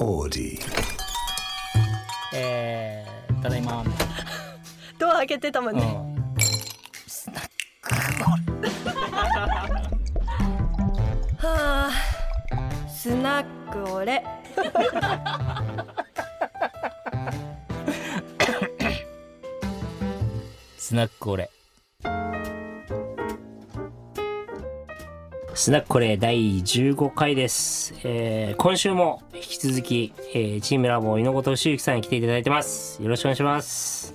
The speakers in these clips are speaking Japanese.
Audi. えー、ただいまドア開けてたもんな、ね、うん。はあスナックオレスナックオレスナックオレ第15回です、えー、今週も引き続き、えー、チームラボ井野本修之さんに来ていただいてます。よろしくお願いします。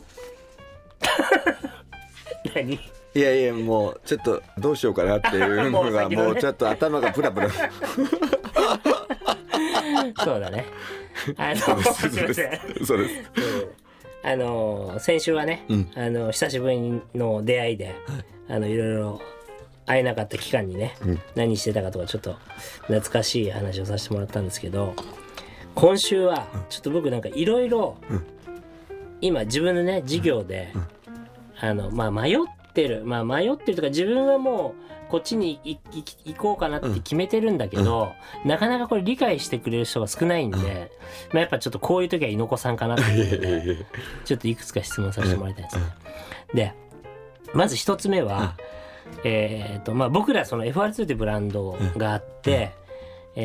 何？いやいやもうちょっとどうしようかなっていうのが もうちょっと頭がプラプラ。そうだね。あのすいません。そうです。あの先週はね、うん。あの久しぶりの出会いで、あのいろいろ会えなかった期間にね、うん。何してたかとかちょっと懐かしい話をさせてもらったんですけど今週はちょっと僕なんかいろいろうん。今自分のね授業で、あのまあ迷ってるまあ迷ってるとか自分はもうこっちに行こうかなって決めてるんだけど、なかなかこれ理解してくれる人が少ないんで、まあ、やっぱちょっとこういう時は猪子さんかなっていうことでちょっといくつか質問させてもらいたいんですね。でまず一つ目は、えーとまあ、僕らその FR2 ってブランドがあって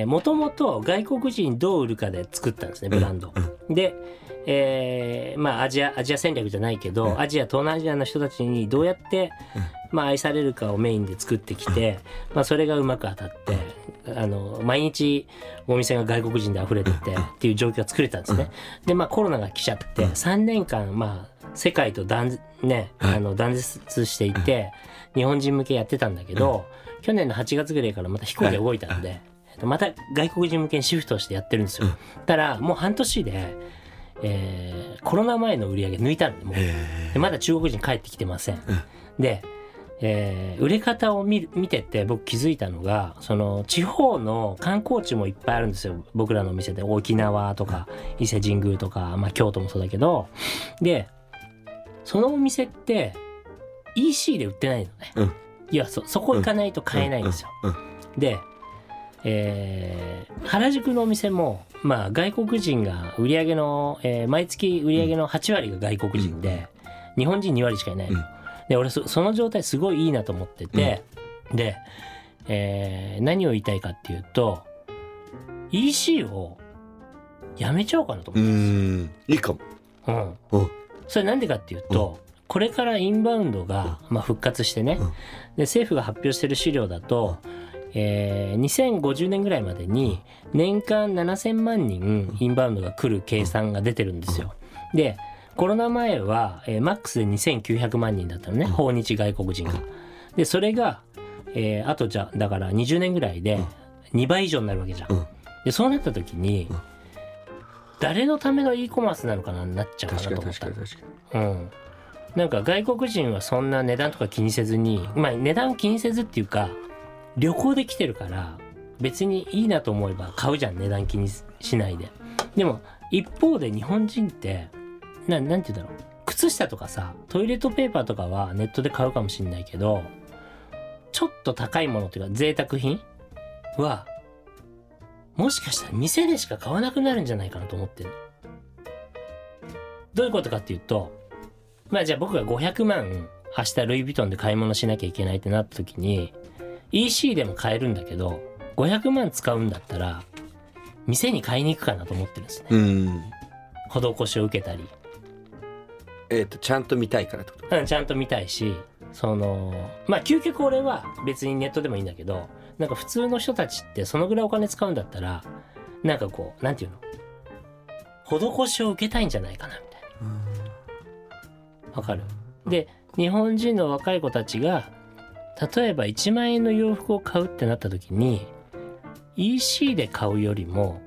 もともと外国人にどう売るかで作ったんですねブランド。で、えーまあアジアアジア戦略じゃないけど、アジア東南アジアの人たちにどうやって、まあ、愛されるかをメインで作ってきて、まあ、それがうまく当たってあの毎日お店が外国人で溢れててっていう状況が作れたんですね。でまあコロナが来ちゃって3年間まあ世界と断,、ね、あの断絶していて日本人向けやってたんだけど去年の8月ぐらいからまた飛行機が動いたんで。また外国人向けにシフトしてやってるんですよ。たらもう半年で、えーコロナ前の売り上げ抜いたんでもう。でまだ中国人帰ってきてません。で、えー売れ方を見る見てて僕気づいたのがその地方の観光地もいっぱいあるんですよ。僕らのお店で。沖縄とか伊勢神宮とか、まあ、京都もそうだけど。でそのお店って EC で売ってないのね。うん。いやそそこ行かないと買えないんですよ。うん。で、えー原宿のお店も、まあ、外国人が売り上げの、えー毎月売り上げの8割が外国人で、日本人2割しかいないの。うん。で俺そその状態すごいいいなと思ってて、で、えー何を言いたいかっていうと EC をやめちゃおうかなとう思って、ん。いいかも。うん。うん。それなんでかっていうと、これからインバウンドが、まあ、復活してね、うん。で政府が発表してる資料だと、えー2050年ぐらいまでに年間7,000万人インバウンドが来る計算が出てるんですよ。でコロナ前は、えーマックスで2,900万人だったのね、訪日外国人が。でそれが、えーあとじゃだから20年ぐらいで2倍以上になるわけじゃん。うん。でそうなった時に、誰のための e コマースなのかなになっちゃうかな確かにと思った。確かに確かに。うん、なんか外国人はそんな値段とか気にせずにまあ値段気にせずっていうか旅行で来てるから別にいいなと思えば買うじゃん値段気にしないで。でも一方で日本人ってななんて言うんだろう。靴下とかさトイレットペーパーとかはネットで買うかもしれないけどちょっと高いものっていうか贅沢品はもしかしたら店でしか買わなくなるんじゃないかなと思ってるどういうことかっていうとまあじゃあ僕が500万明日ルイ・ヴィトンで買い物しなきゃいけないってなった時に EC でも買えるんだけど500万使うんだったら店に買いに行くかなと思ってるんですね。うん。施しを受けたり、えっとちゃんと見たいからってこと？うん、ちゃんと見たいしそのまあ究極俺は別にネットでもいいんだけどなんか普通の人たちってそのぐらいお金使うんだったらなんかこうなんていうの？施しを受けたいんじゃないかなみたいなわかる。で日本人の若い子たちが例えば1万円の洋服を買うってなった時に EC で買うよりも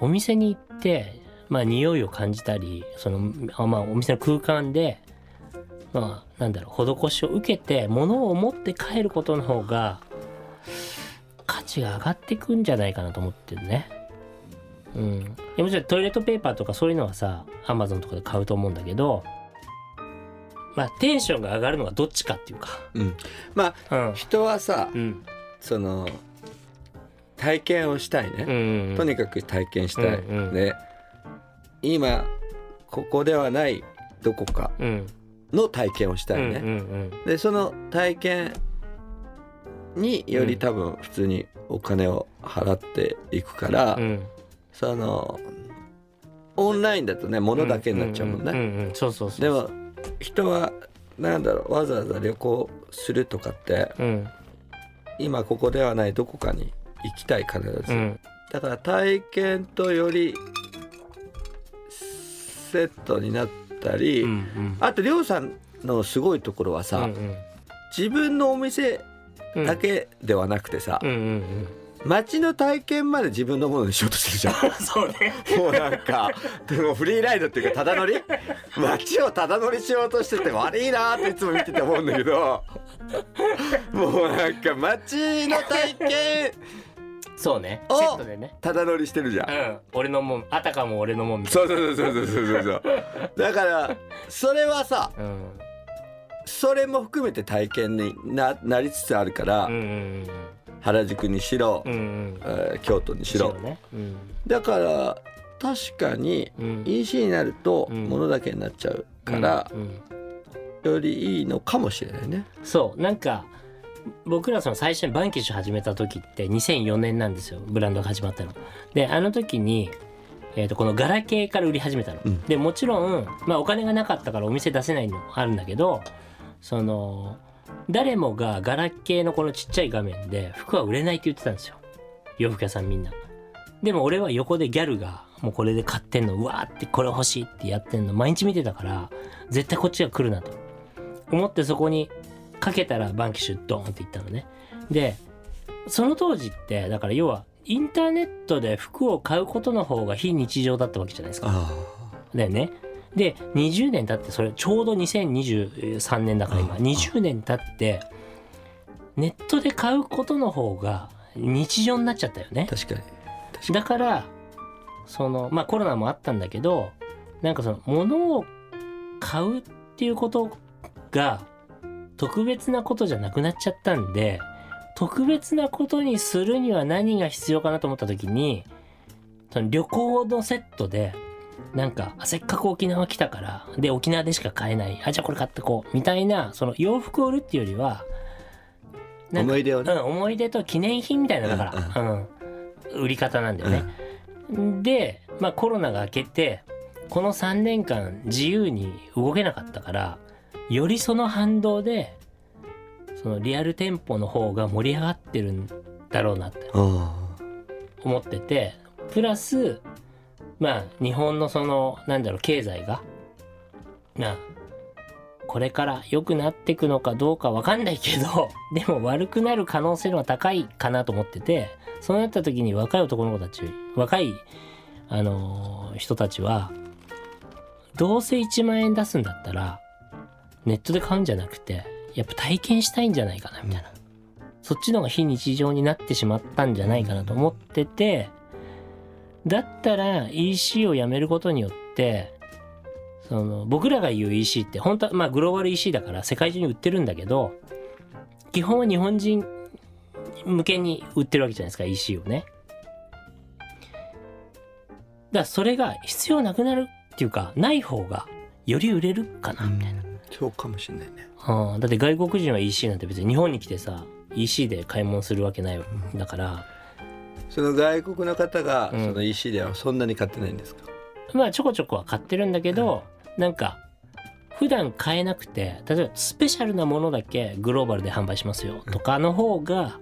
お店に行ってまあ匂いを感じたりそのあまあお店の空間でまあなんだろう施しを受けて物を持って帰ることの方が価値が上がっていくんじゃないかなと思ってるね。うん、もちろんトイレットペーパーとかそういうのはさアマゾンとかで買うと思うんだけどまあテンションが上がるのがどっちかっていうか。うん。まあうん。人はさうん。その体験をしたいね、うんうんとにかく体験したい、うんうん。で今ここではないどこかうん。の体験をしたいね、うんうんでその体験によりうん。多分普通にお金を払っていくから、うん。うんそのオンラインだとね物だけになっちゃうもんね、うんうんうんそうそうそう。でも人はなんだろうわざわざ旅行するとかってうん。今ここではないどこかに行きたい必ず、うん。だから体験とよりセットになったり、うんうん。あとりょうさんのすごいところはさ、うんうん。自分のお店うんだけではなくてさ、うんうん街の体験まで自分のものにしようとしてるじゃん。う んそうね。もうなんかでもフリーライドっていうかただ乗り？街をただ乗りしようとしてて悪いなっていつも見てて思うんだけど。もうなんか街の体験そうね。おセットでね。ただ乗りしてるじゃん。うん。俺のもんあたかも俺のもんみたいそうそうそうそうそうそうそうだからそれはさなうん。それも含めて体験にななりつつあるから、うんうん原宿にしろ、うんうん。うんえー京都にしろ。ね。うん。だから確かにうん。EC になるとうん。物だけになっちゃうから、うんうん。よりいいのかもしれないね。そう。なんか僕らその最初にバンキッシュ始めた時って2004年なんですよ。ブランドが始まったの。であの時に、えー、とこのガラケーから売り始めたの。うん。でもちろん、まあ、お金がなかったからお店出せないのもあるんだけどその誰もがガラケーのこのちっちゃい画面で服は売れないって言ってたんですよ洋服屋さんみんな。でも俺は横でギャルがもうこれで買ってんのうわーってこれ欲しいってやってんの毎日見てたから絶対こっちが来るなと思ってそこにかけたらバンキッシュドーンって言ったのね。でその当時ってだから要はインターネットで服を買うことの方が非日常だったわけじゃないですか。あだよね。で20年経ってそれちょうど2023年だから今あ20年経ってネットで買うことの方が日常になっちゃったよね。確かに。確かだからそのまあコロナもあったんだけどなんかその物を買うっていうことが特別なことじゃなくなっちゃったんで特別なことにするには何が必要かなと思った時にその旅行のセットでなんかあせっかく沖縄来たからで沖縄でしか買えない。あじゃあこれ買ってこう。みたいなその洋服を売るっていうよりは思い出をね、うん、思い出と記念品みたいなだから、うん売り方なんだよね。で、まあ、コロナが明けてこの3年間自由に動けなかったからよりその反動でそのリアル店舗の方が盛り上がってるんだろうなってあ。思っててプラスまあ日本のそのなんだろう経済がまあこれから良くなっていくのかどうかわかんないけど でも悪くなる可能性の方が高いかなと思っててそうなった時に若い男の子たち若い、あの人たちはどうせ1万円出すんだったらネットで買うんじゃなくてやっぱ体験したいんじゃないかなみたいな、そっちの方が非日常になってしまったんじゃないかなと思っててだったら EC をやめることによってその僕らが言う EC って本当はまあグローバル EC だから世界中に売ってるんだけど基本は日本人向けに売ってるわけじゃないですか EC をね。だからそれが必要なくなるっていうかない方がより売れるかなみたいな。そうかもしれないねうん、だって外国人は EC なんて別に日本に来てさ EC で買い物するわけないんだからその外国の方がうん。その EC ではそんなに買ってないんですか、まあちょこちょこは買ってるんだけど、なんか普段買えなくて例えばスペシャルなものだけグローバルで販売しますよとかの方が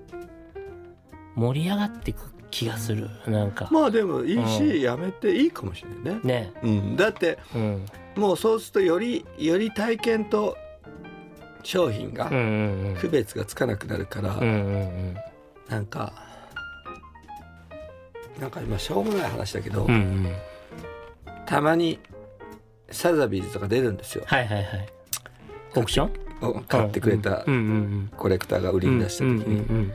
盛り上がっていく気がする。なんか。まあでも EC やめていいかもしれないね、ね。うん、だってうん。もうそうするとよりより体験と商品がうんうん。区別がつかなくなるから、うんうんうん。なんかなんか今しょうもない話だけど、うんうん。たまにサザビーズとか出るんですよ。はいはいはい。オークション？お買ってくれたうん。うんコレクターが売うんりに出した時に、うんうん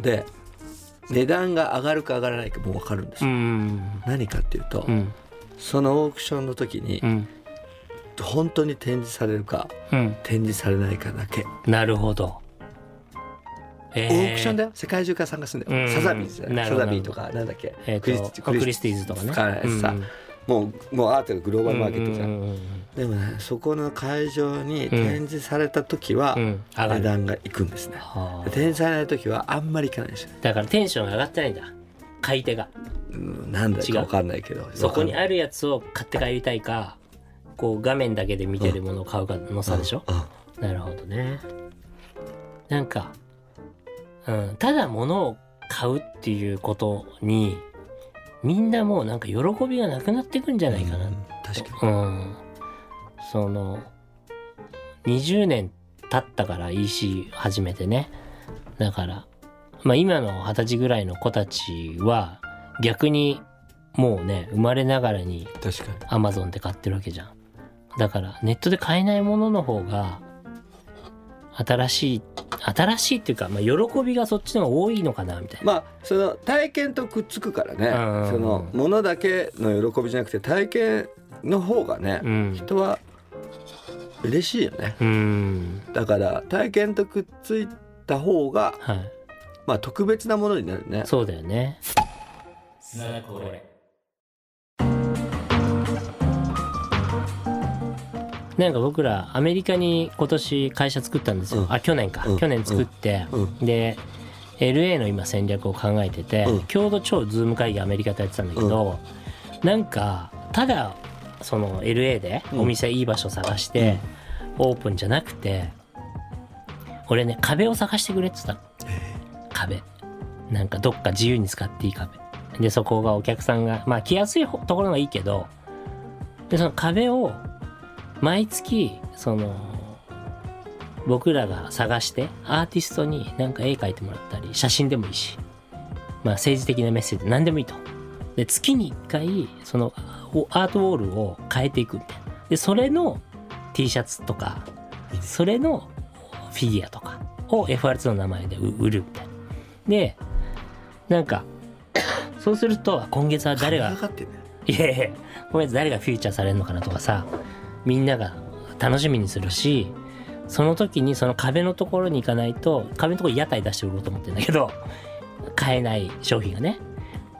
で値段が上がるか上がらないかもう分かるんですうよ、ん。何かっていうと、うん。そのオークションの時にうん。本当に展示されるかうん。展示されないかだけ。なるほどへオークションだよ。世界中から参加するんだよ、うん。サザビーサザビーとかなんだっけ、えーとクリスクリスティーズとかね。からさ、もうもうアートがグローバルマーケットじゃん,、うんうんうんでもねそこの会場に展示された時は値段がいくんですね、はあ。展示されない時はあんまりいかないんですよ、だからテンションが上がってないんだ。買い手が。うん、なんだか分かんないけど。そこにああるやつを買って帰りたいかこう画面だけで見てるものを買うかの差でしょ、なるほどね。なんか、うん、ただ物を買うっていうことにみんなもうなんか喜びがなくなってくんじゃないかな。確かに。うん、その20年経ったから EC 始めてね。だからまあ今の二十歳ぐらいの子たちは逆にもうね生まれながらに確かに。Amazon で買ってるわけじゃん。だからネットで買えないものの方が新しい新しいっていうか、まあ、喜びがそっちの方が多いのかなみたいな、まあその体験とくっつくからね、うん。そのものだけの喜びじゃなくて体験の方がね、うん。人は嬉しいよね。うん。だから体験とくっついた方がはい。まあ特別なものになるね。そうだよね。これなんか僕らアメリカに今年会社作ったんですよ、うん。あ去年か、うん。去年作って、うん。で LA の今戦略を考えてて、うん。共同超ズーム会議アメリカとやってたんだけど、なんかただその LA でお店いい場所探して、オープンじゃなくて俺ね壁を探してくれって言ってたの。壁。なんかどっか自由に使っていい壁。でそこがお客さんがまあ来やすいところがいいけどでその壁を毎月その僕らが探してアーティストになんか絵描いてもらったり写真でもいいしまあ政治的なメッセージ何でもいいと。で月に1回そのおアートウォールを変えていくみたいな。でそれの T シャツとかそれのフィギュアとかを FR2 の名前で売売るみたいな。でなんか そうすると今月は誰が分かってんねいやいや今月誰がフィーチャーされるのかなとかさみんなが楽しみにするしその時にその壁のところに行かないと壁のところに屋台出して売ろうと思ってるんだけど買えない商品がね。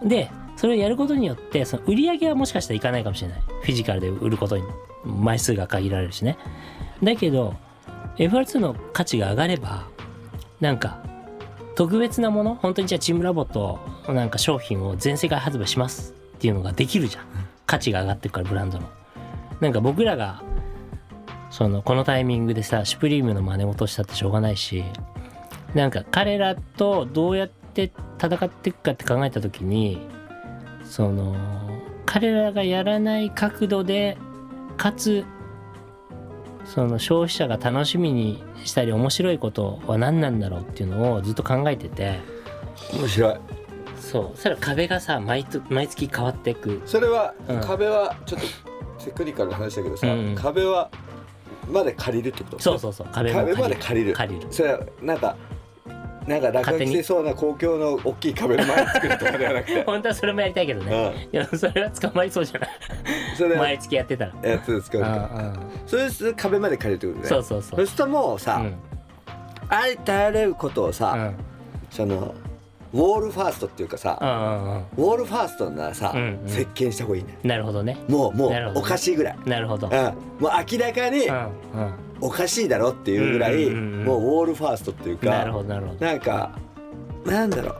でそれをやることによってその売り上げはもしかしたらいかないかもしれない。フィジカルで売ることに枚数が限られるしね。だけど FR2 の価値が上がればなんか特別なもの本当にじゃあチームラボとなんか商品を全世界発売しますっていうのができるじゃん。価値が上がってるからブランドのなんか僕らがそのこのタイミングでさシュプリームの真似事したってしょうがないしなんか彼らとどうやって戦っていくかって考えた時にその彼らがやらない角度でかつその消費者が楽しみにしたり面白いことは何なんだろうっていうのをずっと考えてて面白い。そう。そしたら壁がさ毎と毎月変わっていく。それは、うん。壁はちょっとテクニカルな話だけどさ、うん壁はまで借りるってこと？そうそうそう。壁も壁まで借りる。借りる。それはなんかなんか落書きしてそうな公共の大きい壁の前に作るとかではなくて。本当はそれもやりたいけどね、いやそれは捕まりそうじゃない。それは毎月やってたら。やつ使うかあそれで壁まで借りるってことね。そうそうそう。そしたらもうさ、うん。ありとあらゆることをさ、うん。そのウォールファーストっていうかさ、ウォールファーストならさ、うんした方がいいね。なるほどね。もうもうおかしいぐらい、なるほど。うん、もう明らかにおかしいだろっていうぐらい、もうウォールファーストっていうかなるほどなるほど。なんかなんだろう。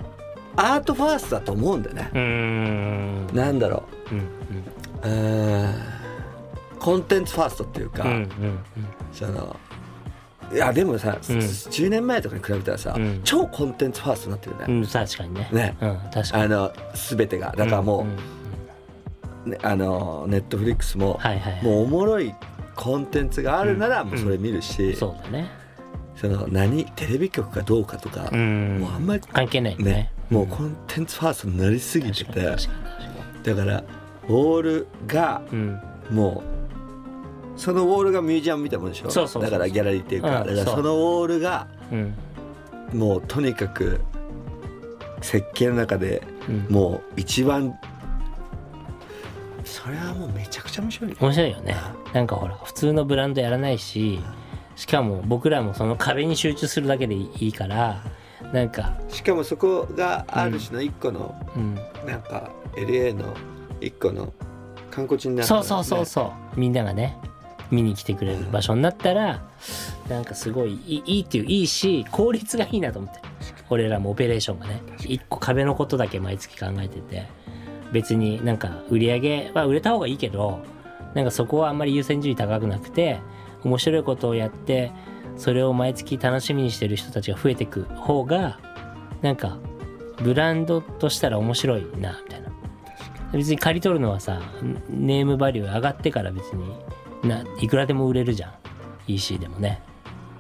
アートファーストだと思うんだよね。うーんなんだろう。んうん。コンテンツファーストっていうか、うんうん。そのいやでもさ、うん。10年前とかに比べたらさ、うん。超コンテンツファーストになってるね、うんうん確かにね。ね。うん確かに。あの全てが。だからもう、ねあのネットフリックスも、はいはいはい。もうおもろいコンテンツがあるならうん。もうそれ見るし、そうだね。その何？テレビ局かどうかとか、うん。もうあんまり関係ないよね。ね。もうコンテンツファーストになりすぎてて。だからウォールがうん。もうそのウォールがミュージアムみたいなもんでしょ？そうそうだからギャラリーっていうか、うんだからそのウォールがうん。もうとにかく設計の中でうん。もう一番それはもうめちゃくちゃ面白い。ね面白いよね。なんかほら普通のブランドやらないししかも僕らもその壁に集中するだけでいいからなんか。しかもそこがある種の一個の、うん。なんか LA の一個の観光地になったそうそうそうそう。みんながね見に来てくれる場所になったらなんかすごいいいっていういいし効率がいいなと思って。俺らもオペレーションがね一個壁のことだけ毎月考えてて。別になんか売り上げは売れた方がいいけどなんかそこはあんまり優先順位高くなくて面白いことをやってそれを毎月楽しみにしてる人たちが増えてく方がなんかブランドとしたら面白いなみたいな。別に借り取るのはさネームバリュー上がってから別にないくらでも売れるじゃん。EC でもね。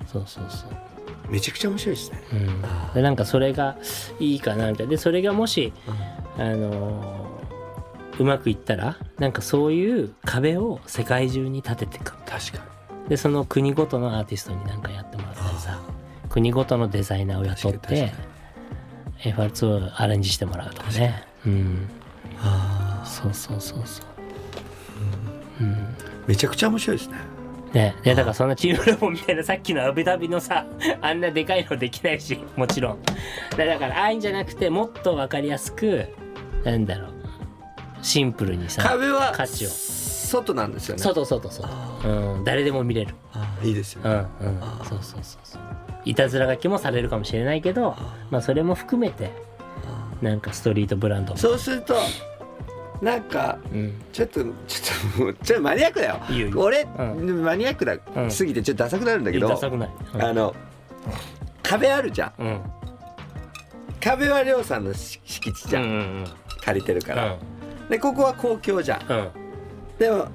そうそうそう。めちゃくちゃ面白いですね。うん。でなんかそれがいいかなみたいな。でそれがもし、あのーうまくいったらなんかそういう壁を世界中に立てていく。確かでその国ごとのアーティストになんかやってもらったりさ国ごとのデザイナーを雇って FR2 をアレンジしてもらうとかね。うん。あそうそうそうそう。うんめちゃくちゃ面白いですね。ね。でだからそんなチームラボみたいなさっきのアブダビのさあんなでかいのできないしもちろん。だだからああいうんじゃなくてもっと分かりやすくなんだろう。シンプルにさ壁は価値を。外なんですよね。外外外。うん。誰でも見れる。あーいいですようんねうん。あー。そうそうそうそう。いたずら書きもされるかもしれないけどまあそれも含めてなんかストリートブランドそうするとなんかうん。ちょっとちょっとちょっとマニアックだよ。俺、うマニアックだ、うんすぎてちょっとダサくなるんだけどあの壁あるじゃん。うん。壁はりょうさんのし敷地じゃん、うんうん借りてるから、でここは公共じゃん。でも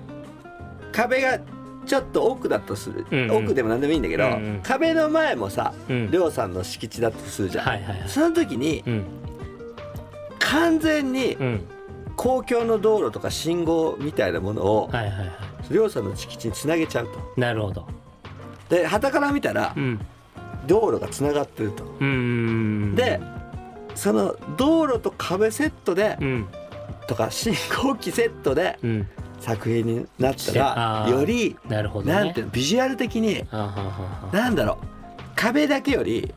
壁がちょっと奥だとする、うんうん。奥でも何でもいいんだけど、うんうん。壁の前もさうん。りょうさんの敷地だとするじゃん、はいはいはい。その時にうん。完全にうん公共の道路とか信号みたいなものをはいはいはい。りょうさんの敷地につなげちゃうと。なるほど。で傍から見たらうん。道路がつながってると。でその道路と壁セットでうん。とか信号機セットでうん。作品になったらよりなるほどね。なんていうのビジュアル的になんだろう。壁だけより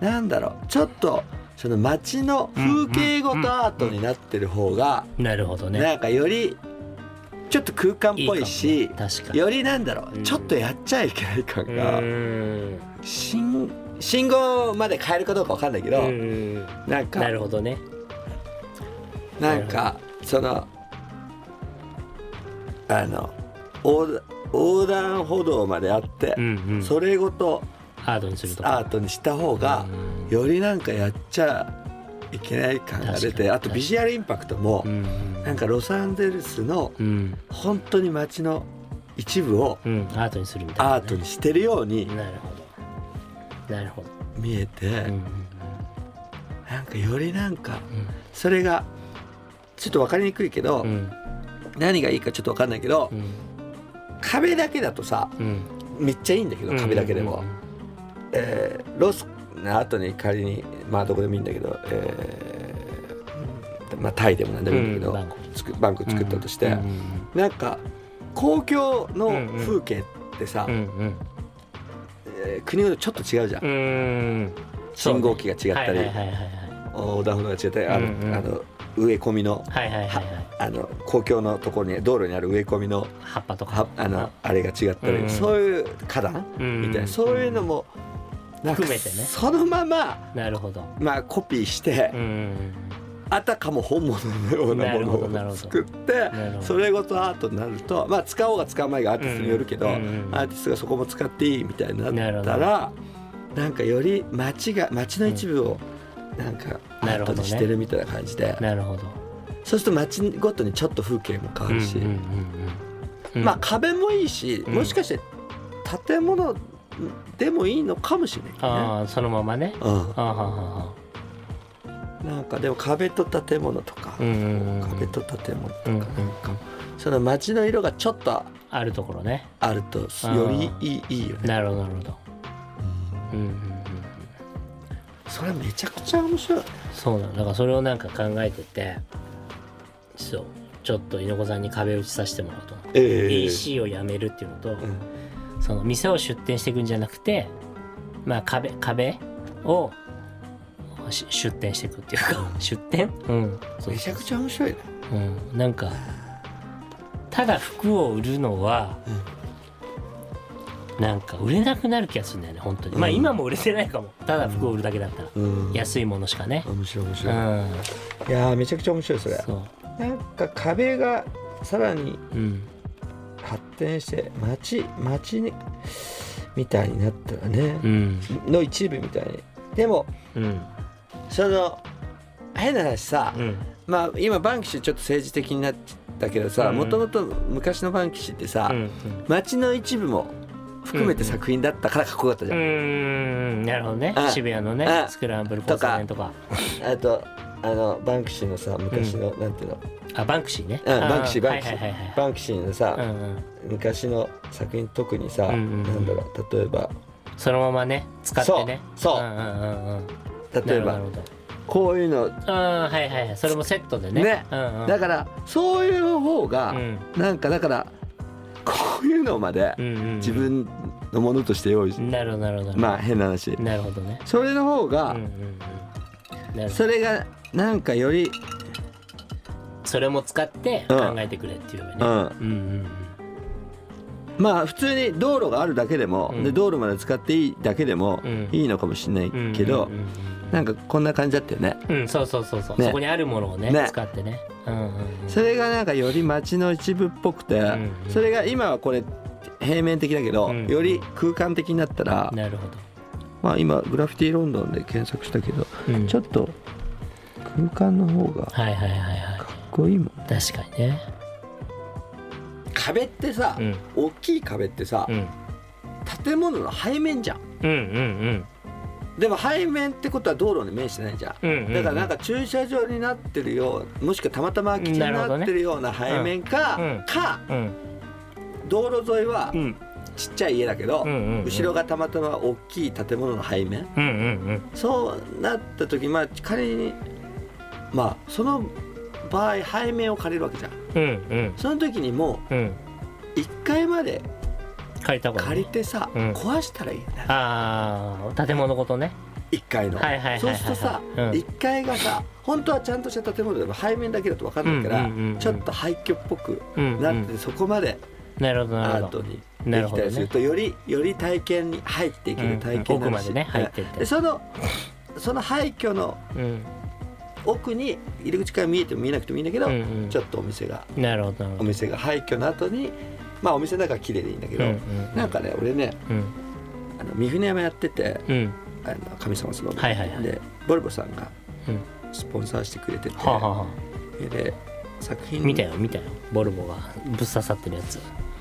なんだろう。ちょっとその街の風景ごとアートになってる方がなるほどね。なんかよりちょっと空間っぽいし確かに。よりなんだろううん。ちょっとやっちゃいけない感うが信信号まで変えるかどうかわかんないけどうん。なんかなるほどね。なんかそのあの横断横断歩道まであってうんうん。それごとアートにするとか。アートにした方がうん。よりなんかやっちゃいけない感が出てあとビジュアルインパクトもうんなんかロサンゼルスのうん。本当に街の一部をうん。アートにするみたいなね。アートにしてるようになるほど。なるほど。見えてなんかよりなんかうん。それがちょっと分かりにくいけどうん。何がいいかちょっと分かんないけどうん。壁だけだとさうん。めっちゃいいんだけど壁だけでも、えーロスの後に仮にまあどこでもいいんだけど、えーまあ、タイでもなんでもいいんだけど、うんバンコつくバンク作ったとして、うんうんなんか公共の風景ってさ、うんうん。えー国ごとちょっと違うじゃん、うんうん信号機が違ったり、横断歩道が違ったりあの,、うんうん。あの植え込みのはいはいはいはい。あの公共のところに道路にある植え込みの葉っぱとか。はあのあれが違ったり、うんそういう花壇うんみたいな、そういうのもなんか含めてね。そのままなるほど。まあコピーして、うん。あたかも本物のようなものを作ってそれごとアートになるとまあ使おうが使うまいがアーティストによるけど、うんうんアーティストがそこも使っていいみたいになったらなんかより街が街の一部をなんかアートにしてるみたいな感じで、なるほど。そうすると街ごとにちょっと風景も変わるし、まあ壁もいいし、うん。もしかして建物でもいいのかもしれないね。ああそのままね。うん。あなんかでも壁と建物とか、壁と建物とかなんか、その街の色がちょっとあるところね。あるとーよりいいいいよね。なるほどなるほど。うん。うんうんそれめちゃくちゃ面白い。そうなの。だからそれをなんか考えててそうちょっと猪子さんに壁打ちさせてもらうと、え。AC をやめるっていうのと、うんその店を出店していくんじゃなくてまあ壁壁をし出店していくっていうか出店？うん。めちゃくちゃ面白いね。うん、なんかただ服を売るのは、なんか売れなくなる気がするんだよね本当に、まあうん今も売れてないかも。ただ服を売るだけだったら、うん。安いものしかね。面白い面う白い、ん。いやーめちゃくちゃ面白いそれ。そう。なんか壁がさらにうん発展して街街にみたいになったらねう、ん。の一部みたいに。でもうん。その変な話さ、うん。まあ今バンクシーちょっと政治的になったけどさうん。もともと昔のバンクシーってさ、うん街の一部も含めて作品だったからかっこよかったじゃん、うんなるほどね。あ渋谷のねあスクランブル交差点とか。あとあのバンクシーのさ昔の、なんていうの？あバンクシーね。うんあバンクシーバンクシー。はいはいバンクシーのさ、うんうん。昔の作品特にさ、うんうんうん。なんだろう例えばそのままね使ってね。そうそう。んうんうんうん。例えばこういうの。ああはいはいはい。それもセットでね。ね。うんうん、だからそういう方が、うん。なんかだからこういうのまでうんうんうん。自分のものとして用意しなるほどなるほど。まあ変な話。なるほどね。それの方が、うんうんうんそれがなんかよりそれも使って考えてくれっていうよね。うん。うんうんまあ普通に道路があるだけでも、うん。で道路まで使っていいだけでもうん。いいのかもしれないうんけど、うんうん。なんかこんな感じだったよね。うんうんそうそうそうそう、ね。そこにあるものをねね。使ってね。うんうんうん。それがなんかより街の一部っぽくて、んうんそれが今はこれ平面的だけど、うん。より空間的になったら、なるほど、まあ今グラフィティロンドンで検索したけど、うん、ちょっと空間の方がかはいはいはいはい。っこいいもん確かにね。壁ってさ、うん。大きい壁ってさ、うん。建物の背面じゃん。うんうんでも背面ってことは道路に面してないじゃん。うんうんうん。だからなんか駐車場になってるようもしくはたまたま空き地になってるような背面か、うん。うん。かうん道路沿いはうんちっちゃい家だけど、後ろがたまたま大きい建物の背面。そうなった時まあ仮にまあその場合背面を借りるわけじゃん。うんうん。うんその時にもうん。う1階まで借りてさ、うん。壊したらいいよね。ああ建物ごとね。1階の、はいはいはいはいそうするとさ、うん。1階がさ本当はちゃんとした建物でも背面だけだと分かんないから、ちょっと廃墟っぽくなってて、そこまでなるほどなアるほど。ートにできたりするとよりより体験に入っていける体験になうん奥までね入ってって。でそのその廃墟のうん。奥に入り口から見えても見えなくてもいいんだけど、うんうん。ちょっとお店がなるほどお店が廃墟の後にまあお店の中は綺麗でいいんだけど、うんうんなんかね俺ねうん。あの三船山やっててうん。あの神様その、はいはいはい。でボルボさんがうん。スポンサーしてくれてて、はあはあはあ。で作品見たよ見たよ。ボルボがぶっ刺さってるやつ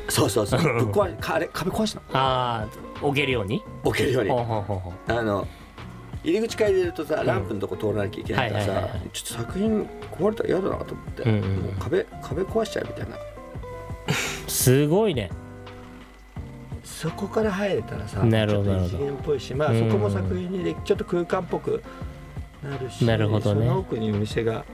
そうそうそう。ぶっ壊しかあれ壁壊したの？ああ置けるように？置けるように。ほうほうほうほう。あの入り口から入れるとさランプのとこ通らなきゃいけないからさ、ちょっと作品壊れたら嫌だなと思って、うんうんうん。もう壁壁壊しちゃうみたいな。すごいね。そこから入れたらさなるほどちょっと異次元っぽいしまあうん。そこも作品にでちょっと空間っぽくなるしなるほどね。その奥にお店が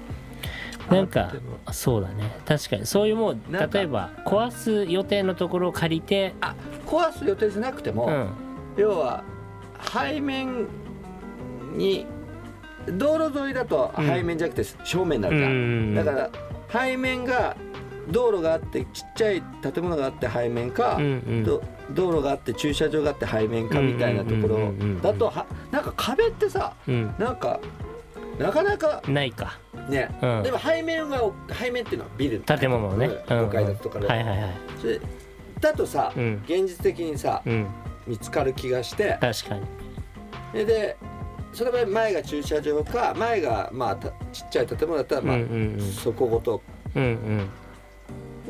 なんかそうだね。確かに。そういうもう例えば壊す予定のところを借りて。あ壊す予定じゃなくても、うん。要は背面に道路沿いだとうん背面じゃなくて正面になうるじゃん、んだから背面が道路があってちっちゃい建物があって背面か、うんうん。ど道路があって駐車場があって背面かみたいなところだとはなんか壁ってさうん。なんかなかなかないか。ね、うん。でも背面が背面っていうのはビル建物をね。うん。5階建てとかで、はいはいはい。それだとさ、うん。現実的にさうん。見つかる気がして。確かに。ででその場合前が駐車場か前がまあたちっちゃい建物だったらまあ、うんうんうん。そこごと。うんうん。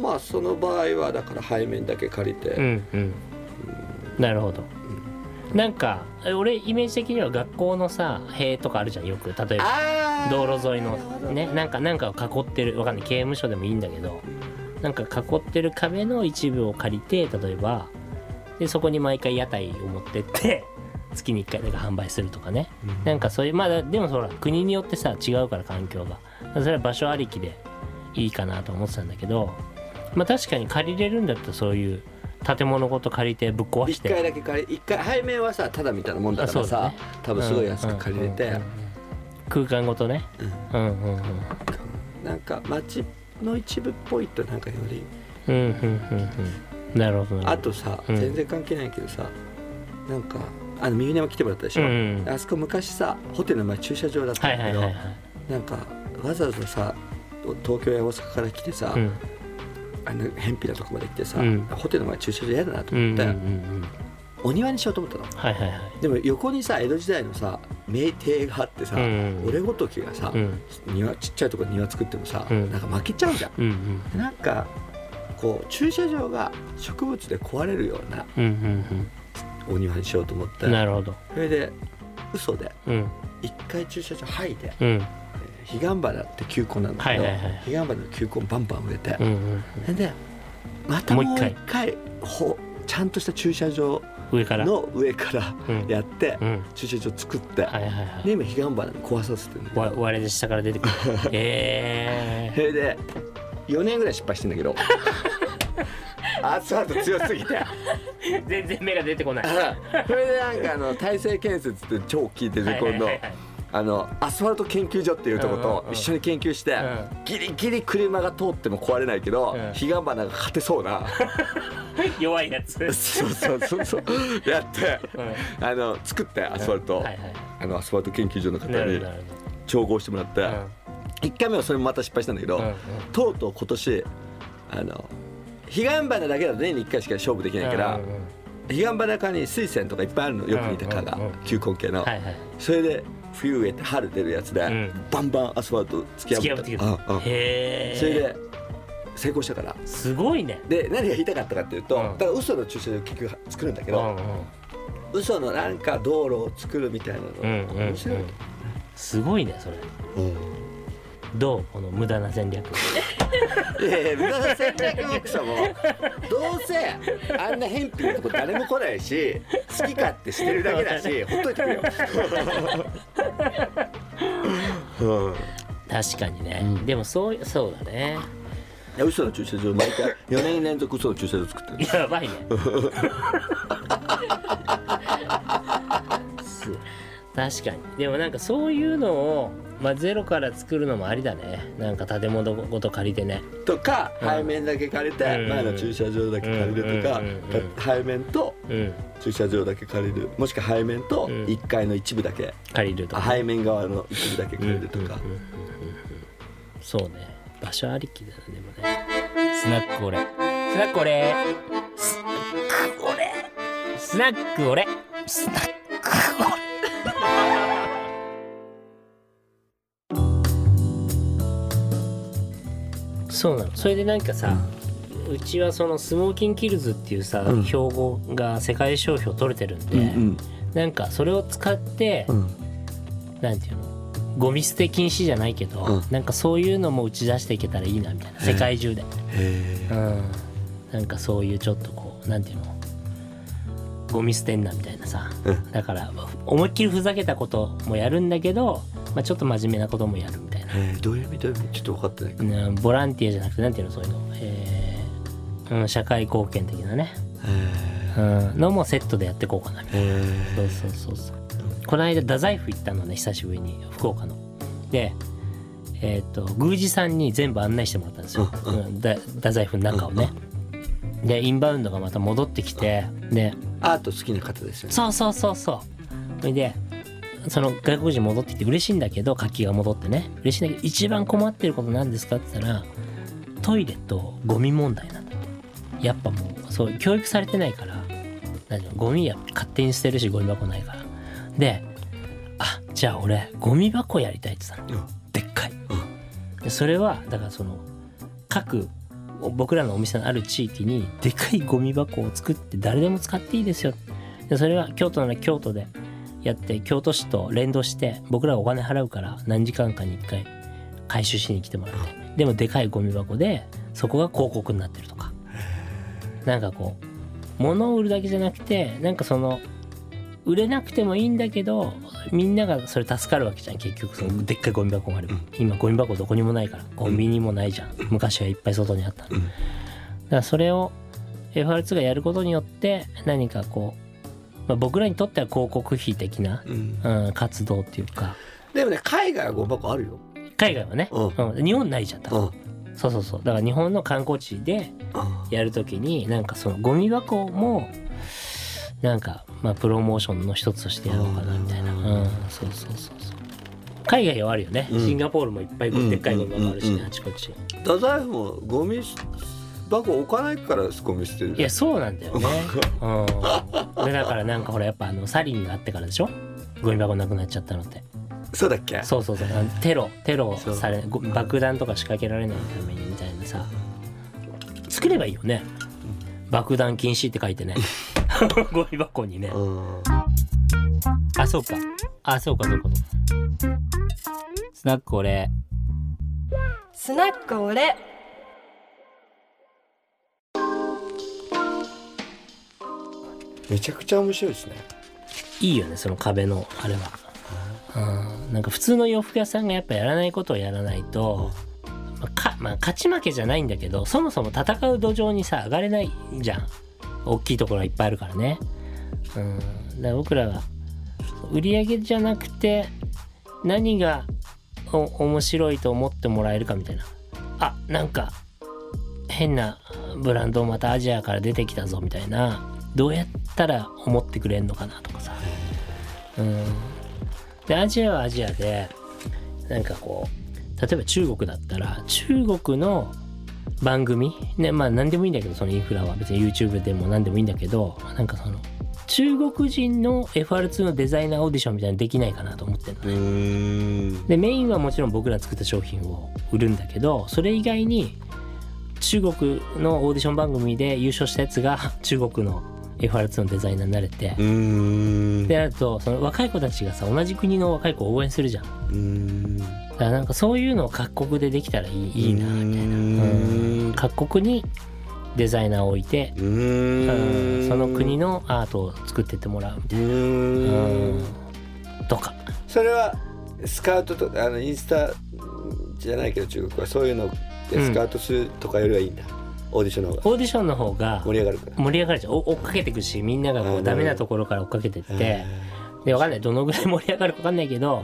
まあその場合はだから背面だけ借りて、うんうん。なるほどなんか俺イメージ的には学校のさ塀とかあるじゃんよく。例えば道路沿いのね。なんかなんかを囲ってるわかんない。刑務所でもいいんだけどなんか囲ってる壁の一部を借りて例えばでそこに毎回屋台を持ってって 月に1回だけ販売するとかね。なんかそういうまあでもそら国によってさ違うから環境が。それは場所ありきでいいかなと思ってたんだけどまあ確かに借りれるんだったらそういう建物ごと借りてぶっ壊し1て回だけ借り一回背面はさただみたいなもんだからさ、ね。多分すごい安く借りれて、うんうんうん空間ごとね。うん。うんうんなんか街の一部っぽいとなんかより。うんうんうんうん。なるほどなあとさ、うん。全然関係ないけどさなんかあの三船も来てもらったでしょ、うん。あそこ昔さホテルの前駐車場だったんだけど、はいはいはいはい。なんかわざわざさ東京や大阪から来てさ、うんあの偏僻なとこまで来てさ、うん。ホテルの前駐車場嫌だなと思って、うんうんうんうん。お庭にしようと思ったの。はいはいはい。でも横にさ江戸時代のさ名庭があってさ、うん俺ごときがさ、うん。庭ちっちゃいとこ庭作ってもさ、うん。なんか負けちゃうじゃん。うんうんなんかこう駐車場が植物で壊れるようなうんうんお庭にしようと思ってうんなるほど。それで嘘でうん。一回駐車場入いてうん彼岸花って球根なんだけど、はいはいはい彼岸花の球根バンバン植えてうん、うんでまたもう一回一回ほちゃんとした駐車場上からの上からやって、うん駐車場作って、はいはいはいで今彼岸花に壊させてるわ割れで下から出てくるえそれで4年ぐらい失敗してんだけどアスファルト強すぎて、全然目が出てこないそれでなんかあの大成建設って超聞いてるはい今度はいはいはいあのアスファルト研究所っていうとこと一緒に研究して、うギリギリ車が通っても壊れないけど、うん。彼岸花が勝てそうな。弱いやつ、うん、そうそうそうそう。やってあの作ってアスファルト、はいはいあのアスファルト研究所の方に調合してもらって、ほど1回目はそれもまた失敗したんだけど、うんうん。とうとう今年あの彼岸花だけだと年に1回しか勝負できないから、うんうんうん彼岸花科に水仙とかいっぱいあるのよく似た科が、うんうんうん球根系の、はいはい。それで冬植えて春出るやつで、ん。バンバンアスファルト突き破って付き合ってへえそれで成功したから。すごいね。で何が言いたかったかっていうと、うん。だから嘘の駐車場結局作るんだけど、うんうん。嘘のなんか道路を作るみたいなの、うんうんうん。面白い、すごいねそれ。どう？この無駄な戦略。いやいや無駄な戦略ボクサーもどうせあんな偏僻なとこ誰も来ないし好き勝手してるだけだし ほっといてくれよ、う ん確かにね、うん。でもそうそうだね。いや嘘の駐車場毎回4年連続嘘の駐車場作ってる。やばいね 確かに。でもなんかそういうのを、まあ、ゼロから作るのもありだね。なんか建物ごと借りてね。とか、うん背面だけ借りて、うん。前の駐車場だけ借りるとか、うんうんうんうんた背面とうん。駐車場だけ借りる。もしくは背面とうん。1階の一部だけ、借りるとか。背面側の一部だけ借りるとか、うんうんうんうんうんそうね。場所ありきだよねでもね。スナックオレスナックオレスナックオレスナックオレスナックオレそうなの。それでなんかさ、うちはその smoking kills っていうさ、うん。標語が世界商標取れてるんで、うんなんかそれを使って、うん。なんていうのゴミ捨て禁止じゃないけど、うん。なんかそういうのも打ち出していけたらいいなみたいな世界中で、へえうん、なんかそういうちょっとこうなんていうのゴミ捨てんなみたいなさ、うん。だから思いっきりふざけたこともやるんだけど、まあ、ちょっと真面目なこともやるみたいな、えー、どういう意味どういう意味ちょっと分かってないかボランティアじゃなくてなんていうのそういうの、えーうん、社会貢献的なね、へうん、のもセットでやっていこうかな。みたいな。えそうそうそうそう。この間太宰府行ったのね久しぶりに福岡の。でえっ、と宮司さんに全部案内してもらったんですよ、うんうん。だ太宰府の中をね、でインバウンドがまた戻ってきてでアート好きな方ですよね。そうそうそうそう。それでその外国人戻ってきて嬉しいんだけど活気が戻ってね。嬉しいんだけど一番困ってることなんですかって言ったらトイレとゴミ問題なんだやっぱもうそう教育されてないからゴミや勝手に捨てるしゴミ箱ないから。であじゃあ俺ゴミ箱やりたいって言ってたの。でっかい。でそれはだからその各僕らのお店のある地域にでかいゴミ箱を作って誰でも使っていいですよでそれは京都なら京都でやって京都市と連動して僕らがお金払うから何時間かに1回回収しに来てもらってでもでかいゴミ箱でそこが広告になってるとか。なんかこう物を売るだけじゃなくてなんかその売れなくてもいいんだけどみんながそれ助かるわけじゃん結局そのでっかいゴミ箱があれば、今ゴミ箱どこにもないからコンビニもないじゃん、昔はいっぱい外にあったの、だからそれを FR2 がやることによって何かこう、まあ、僕らにとっては広告費的な、うん。うん、活動っていうか。でもね海外はゴミ箱あるよ。海外はね、ううん。日本ないじゃん多分。うん。そうそうそう。だから日本の観光地でやるときになんかそのゴミ箱もなんかまあプロモーションの一つとしてやろうかなみたいな。ううん。んそうそうそうそう。海外はあるよね、うん。シンガポールもいっぱいでっかいゴミ箱あるしね、あちこち。太宰府もゴミ箱置かないからゴミ捨てるいやそうなんだよね。うん。でだからなんかほらやっぱあのサリンがあってからでしょ？ゴミ箱なくなっちゃったのって。そうだっけ？そうそうそう。あのテロテロされご爆弾とか仕掛けられないためにみたいなさ。作ればいいよね。爆弾禁止って書いてね。ゴミ箱にね。うん。あそうか。あそうかそうか。スナック俺。スナックオめちゃくちゃ面白いですね。いいよねその壁のあれは。うんなんか普通の洋服屋さんがやっぱやらないことをやらないと、まあかまあ、勝ち負けじゃないんだけどそもそも戦う土壌にさ上がれないじゃん。大きいところがいっぱいあるからね。うん。だから僕らが売り上げじゃなくて何がお面白いと思ってもらえるかみたいな。あなんか変なブランドまたアジアから出てきたぞみたいなどうやったら思ってくれんのかなとかさ。うん。でアジアはアジアでなんかこう例えば中国だったら中国の番組ねまあ何でもいいんだけどそのインフラは。別に YouTube でも何でもいいんだけどなんかその中国人の FR2 のデザイナーオーディションみたいなのできないかなと思ってるのうー。んでメインはもちろん僕ら作った商品を売るんだけどそれ以外に中国のオーディション番組で優勝したやつが中国の FR2 のデザイナーになれて。であるとその若い子たちがさ同じ国の若い子を応援するじゃん。ん。からなんかそういうのを各国でできたらいいいいなみたいな、各国にデザイナーを置いて、その国のアートを作ってってもらうみたういな、ーん。とか。それはスカウトとあのインスタじゃないけど中国はそういうのでスカウトするとかよりはいいんだ、オーディションの方が。オーディションの方が盛り上がるから。盛り上がるじゃん。お追っかけていくしみんながこううんダメなところから追っかけてって、へでわかんない。どのぐらい盛り上がるかわかんないけど、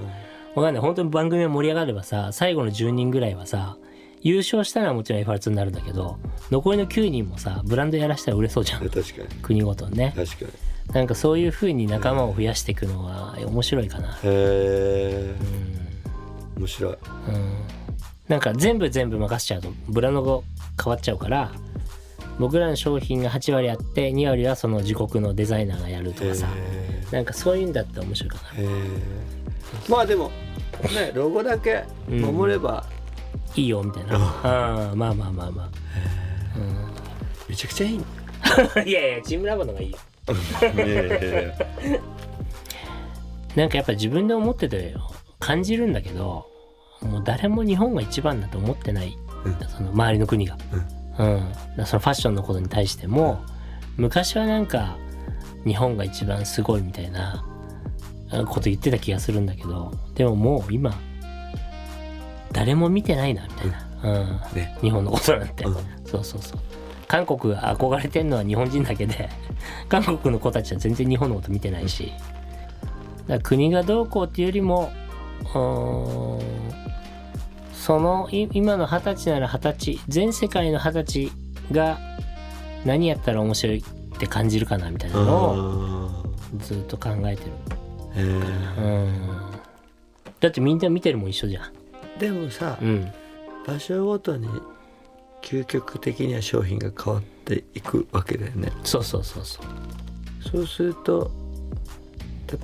わかんない。本当に番組が盛り上がればさ最後の10人ぐらいはさ優勝したらもちろん FR2 になるんだけど残りの9人もさブランドやらしたら売れそうじゃん。ー確かに。国ごとにね。確かに。なんかそういう風に仲間を増やしていくのは面白いかな。へえ面白い。うん、うん、なんか全部全部任せちゃうとブランドが変わっちゃうから僕らの商品が8割あって2割はその自国のデザイナーがやるとかさ。へなんかそういうんだったら面白いかな。まあでもねロゴだけ守れば、いいよみたいな。あまあまあまあまめちゃくちゃいい。いやいやチームラボのがいいよ。なんかやっぱ自分で思ってて感じるんだけどもう誰も日本が一番だと思ってない、うん。その周りの国が、うん。だからそのファッションのことに対しても昔はなんか日本が一番すごいみたいなあこと言ってた気がするんだけどでももう今誰も見てないなみたいな、うん。ね。日本のことなんて、うん。そうそうそう。韓国が憧れてんのは日本人だけで 韓国の子たちは全然日本のこと見てないし。だから国がどうこうっていうよりもそのい今の二十歳なら二十歳全世界の二十歳が何やったら面白いって感じるかなみたいなのをあずっと考えてる。ー。へうん。だってみんな見てるもん一緒じゃん。えでもさうん。場所ごとに究極的には商品が変わっていくわけだよね。そうそうそうそう。そうすると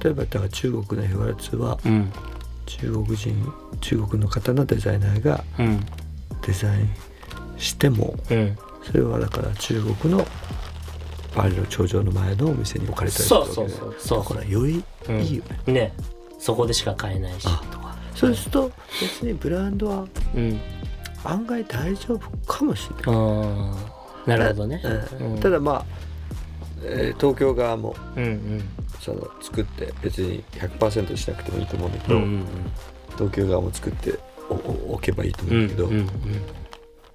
例えばだから中国の FR2 はうん中国人中国の方のデザイナーがうん。デザインしてもうんそれはだから中国のパリの頂上の前のお店に置かれたりするわけそうそうそうそう。だからよりうんいいよね、ね。そこでしか買えないし。あとかそうすると別にブランドはうん。案外大丈夫かもしれない、あー。なるほどね。うんうん。ただまあ、えー東京側もうんうん。その作って別に100%しなくてもいいと思うんだけど、うんうん。東京側も作っておけばいいと思ううんんだけど、うんうん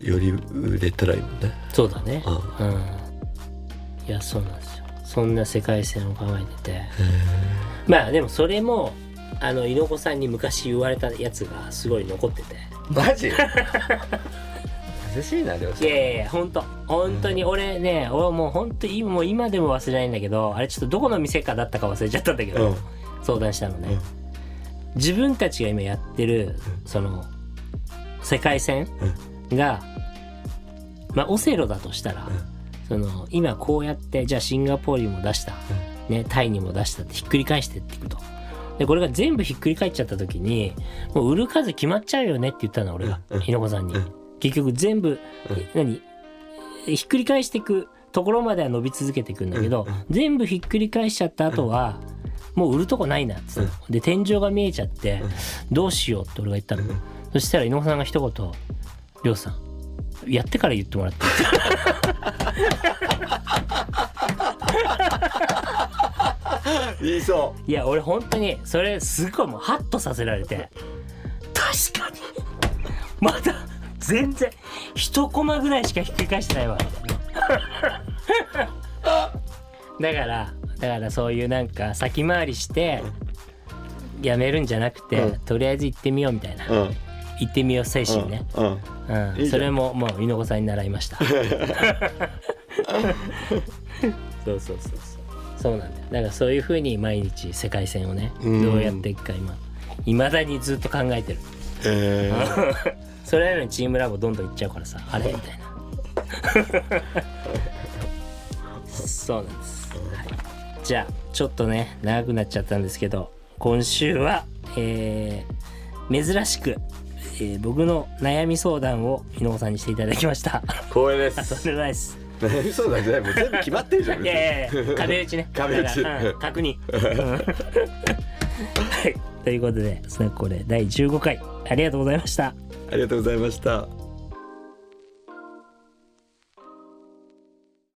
より売れたらいいもんね。そうだね。うん。うん。いやそうなんですよ。そんな世界線を考えてて。まあでもそれもあの猪子さんに昔言われたやつがすごい残ってて。マジ？優しいな両いやいやいや本当本当に俺ね俺もう本当にもう今でも忘れないんだけどあれちょっとどこの店かだったか忘れちゃったんだけど、うん。相談したのね、うん。自分たちが今やってるその世界戦が、まあオセロだとしたら、その今こうやってじゃあシンガポールにも出した、ね、タイにも出したってひっくり返してっていくと。でこれが全部ひっくり返っちゃった時にもう売る数決まっちゃうよねって言ったの俺が。うん。うん。日野子さんに。うん。結局全部何ひっくり返していくところまでは伸び続けていくんだけど全部ひっくり返しちゃった後はもう売るとこないなっつってで天井が見えちゃってどうしようって俺が言ったの。そしたら井上さんが一言「りょうさんやってから言ってもらって。いい言いそいや俺本当にそれすごいもうハッとさせられて。確かに。まだ全然一コマぐらいしかひっくり返してないわ。だからだからそういうなんか先回りしてやめるんじゃなくて、うん。とりあえず行ってみようみたいな、ううん。行ってみよう精神ね、うん。それももう猪子さんに習いました。そうそうそうそう。そうなんだよ。だからそういうふうに毎日世界戦をねうん。どうやっていくか今。いまだにずっと考えてる。えー それなのにチームラボどんどんいっちゃうからさあれみたいな。そうなんです、はい、じゃあちょっとね長くなっちゃったんですけど今週はえー珍しく、えー僕の悩み相談を井上さんにしていただきました。光栄でとんすでもないです。悩み相談じゃないもう全部決まってるじゃん。いやいやいや壁打ちね。壁打ち。うん確認。う んはい。ということでそれこれ第15回ありがとうございました。ありがとうございました。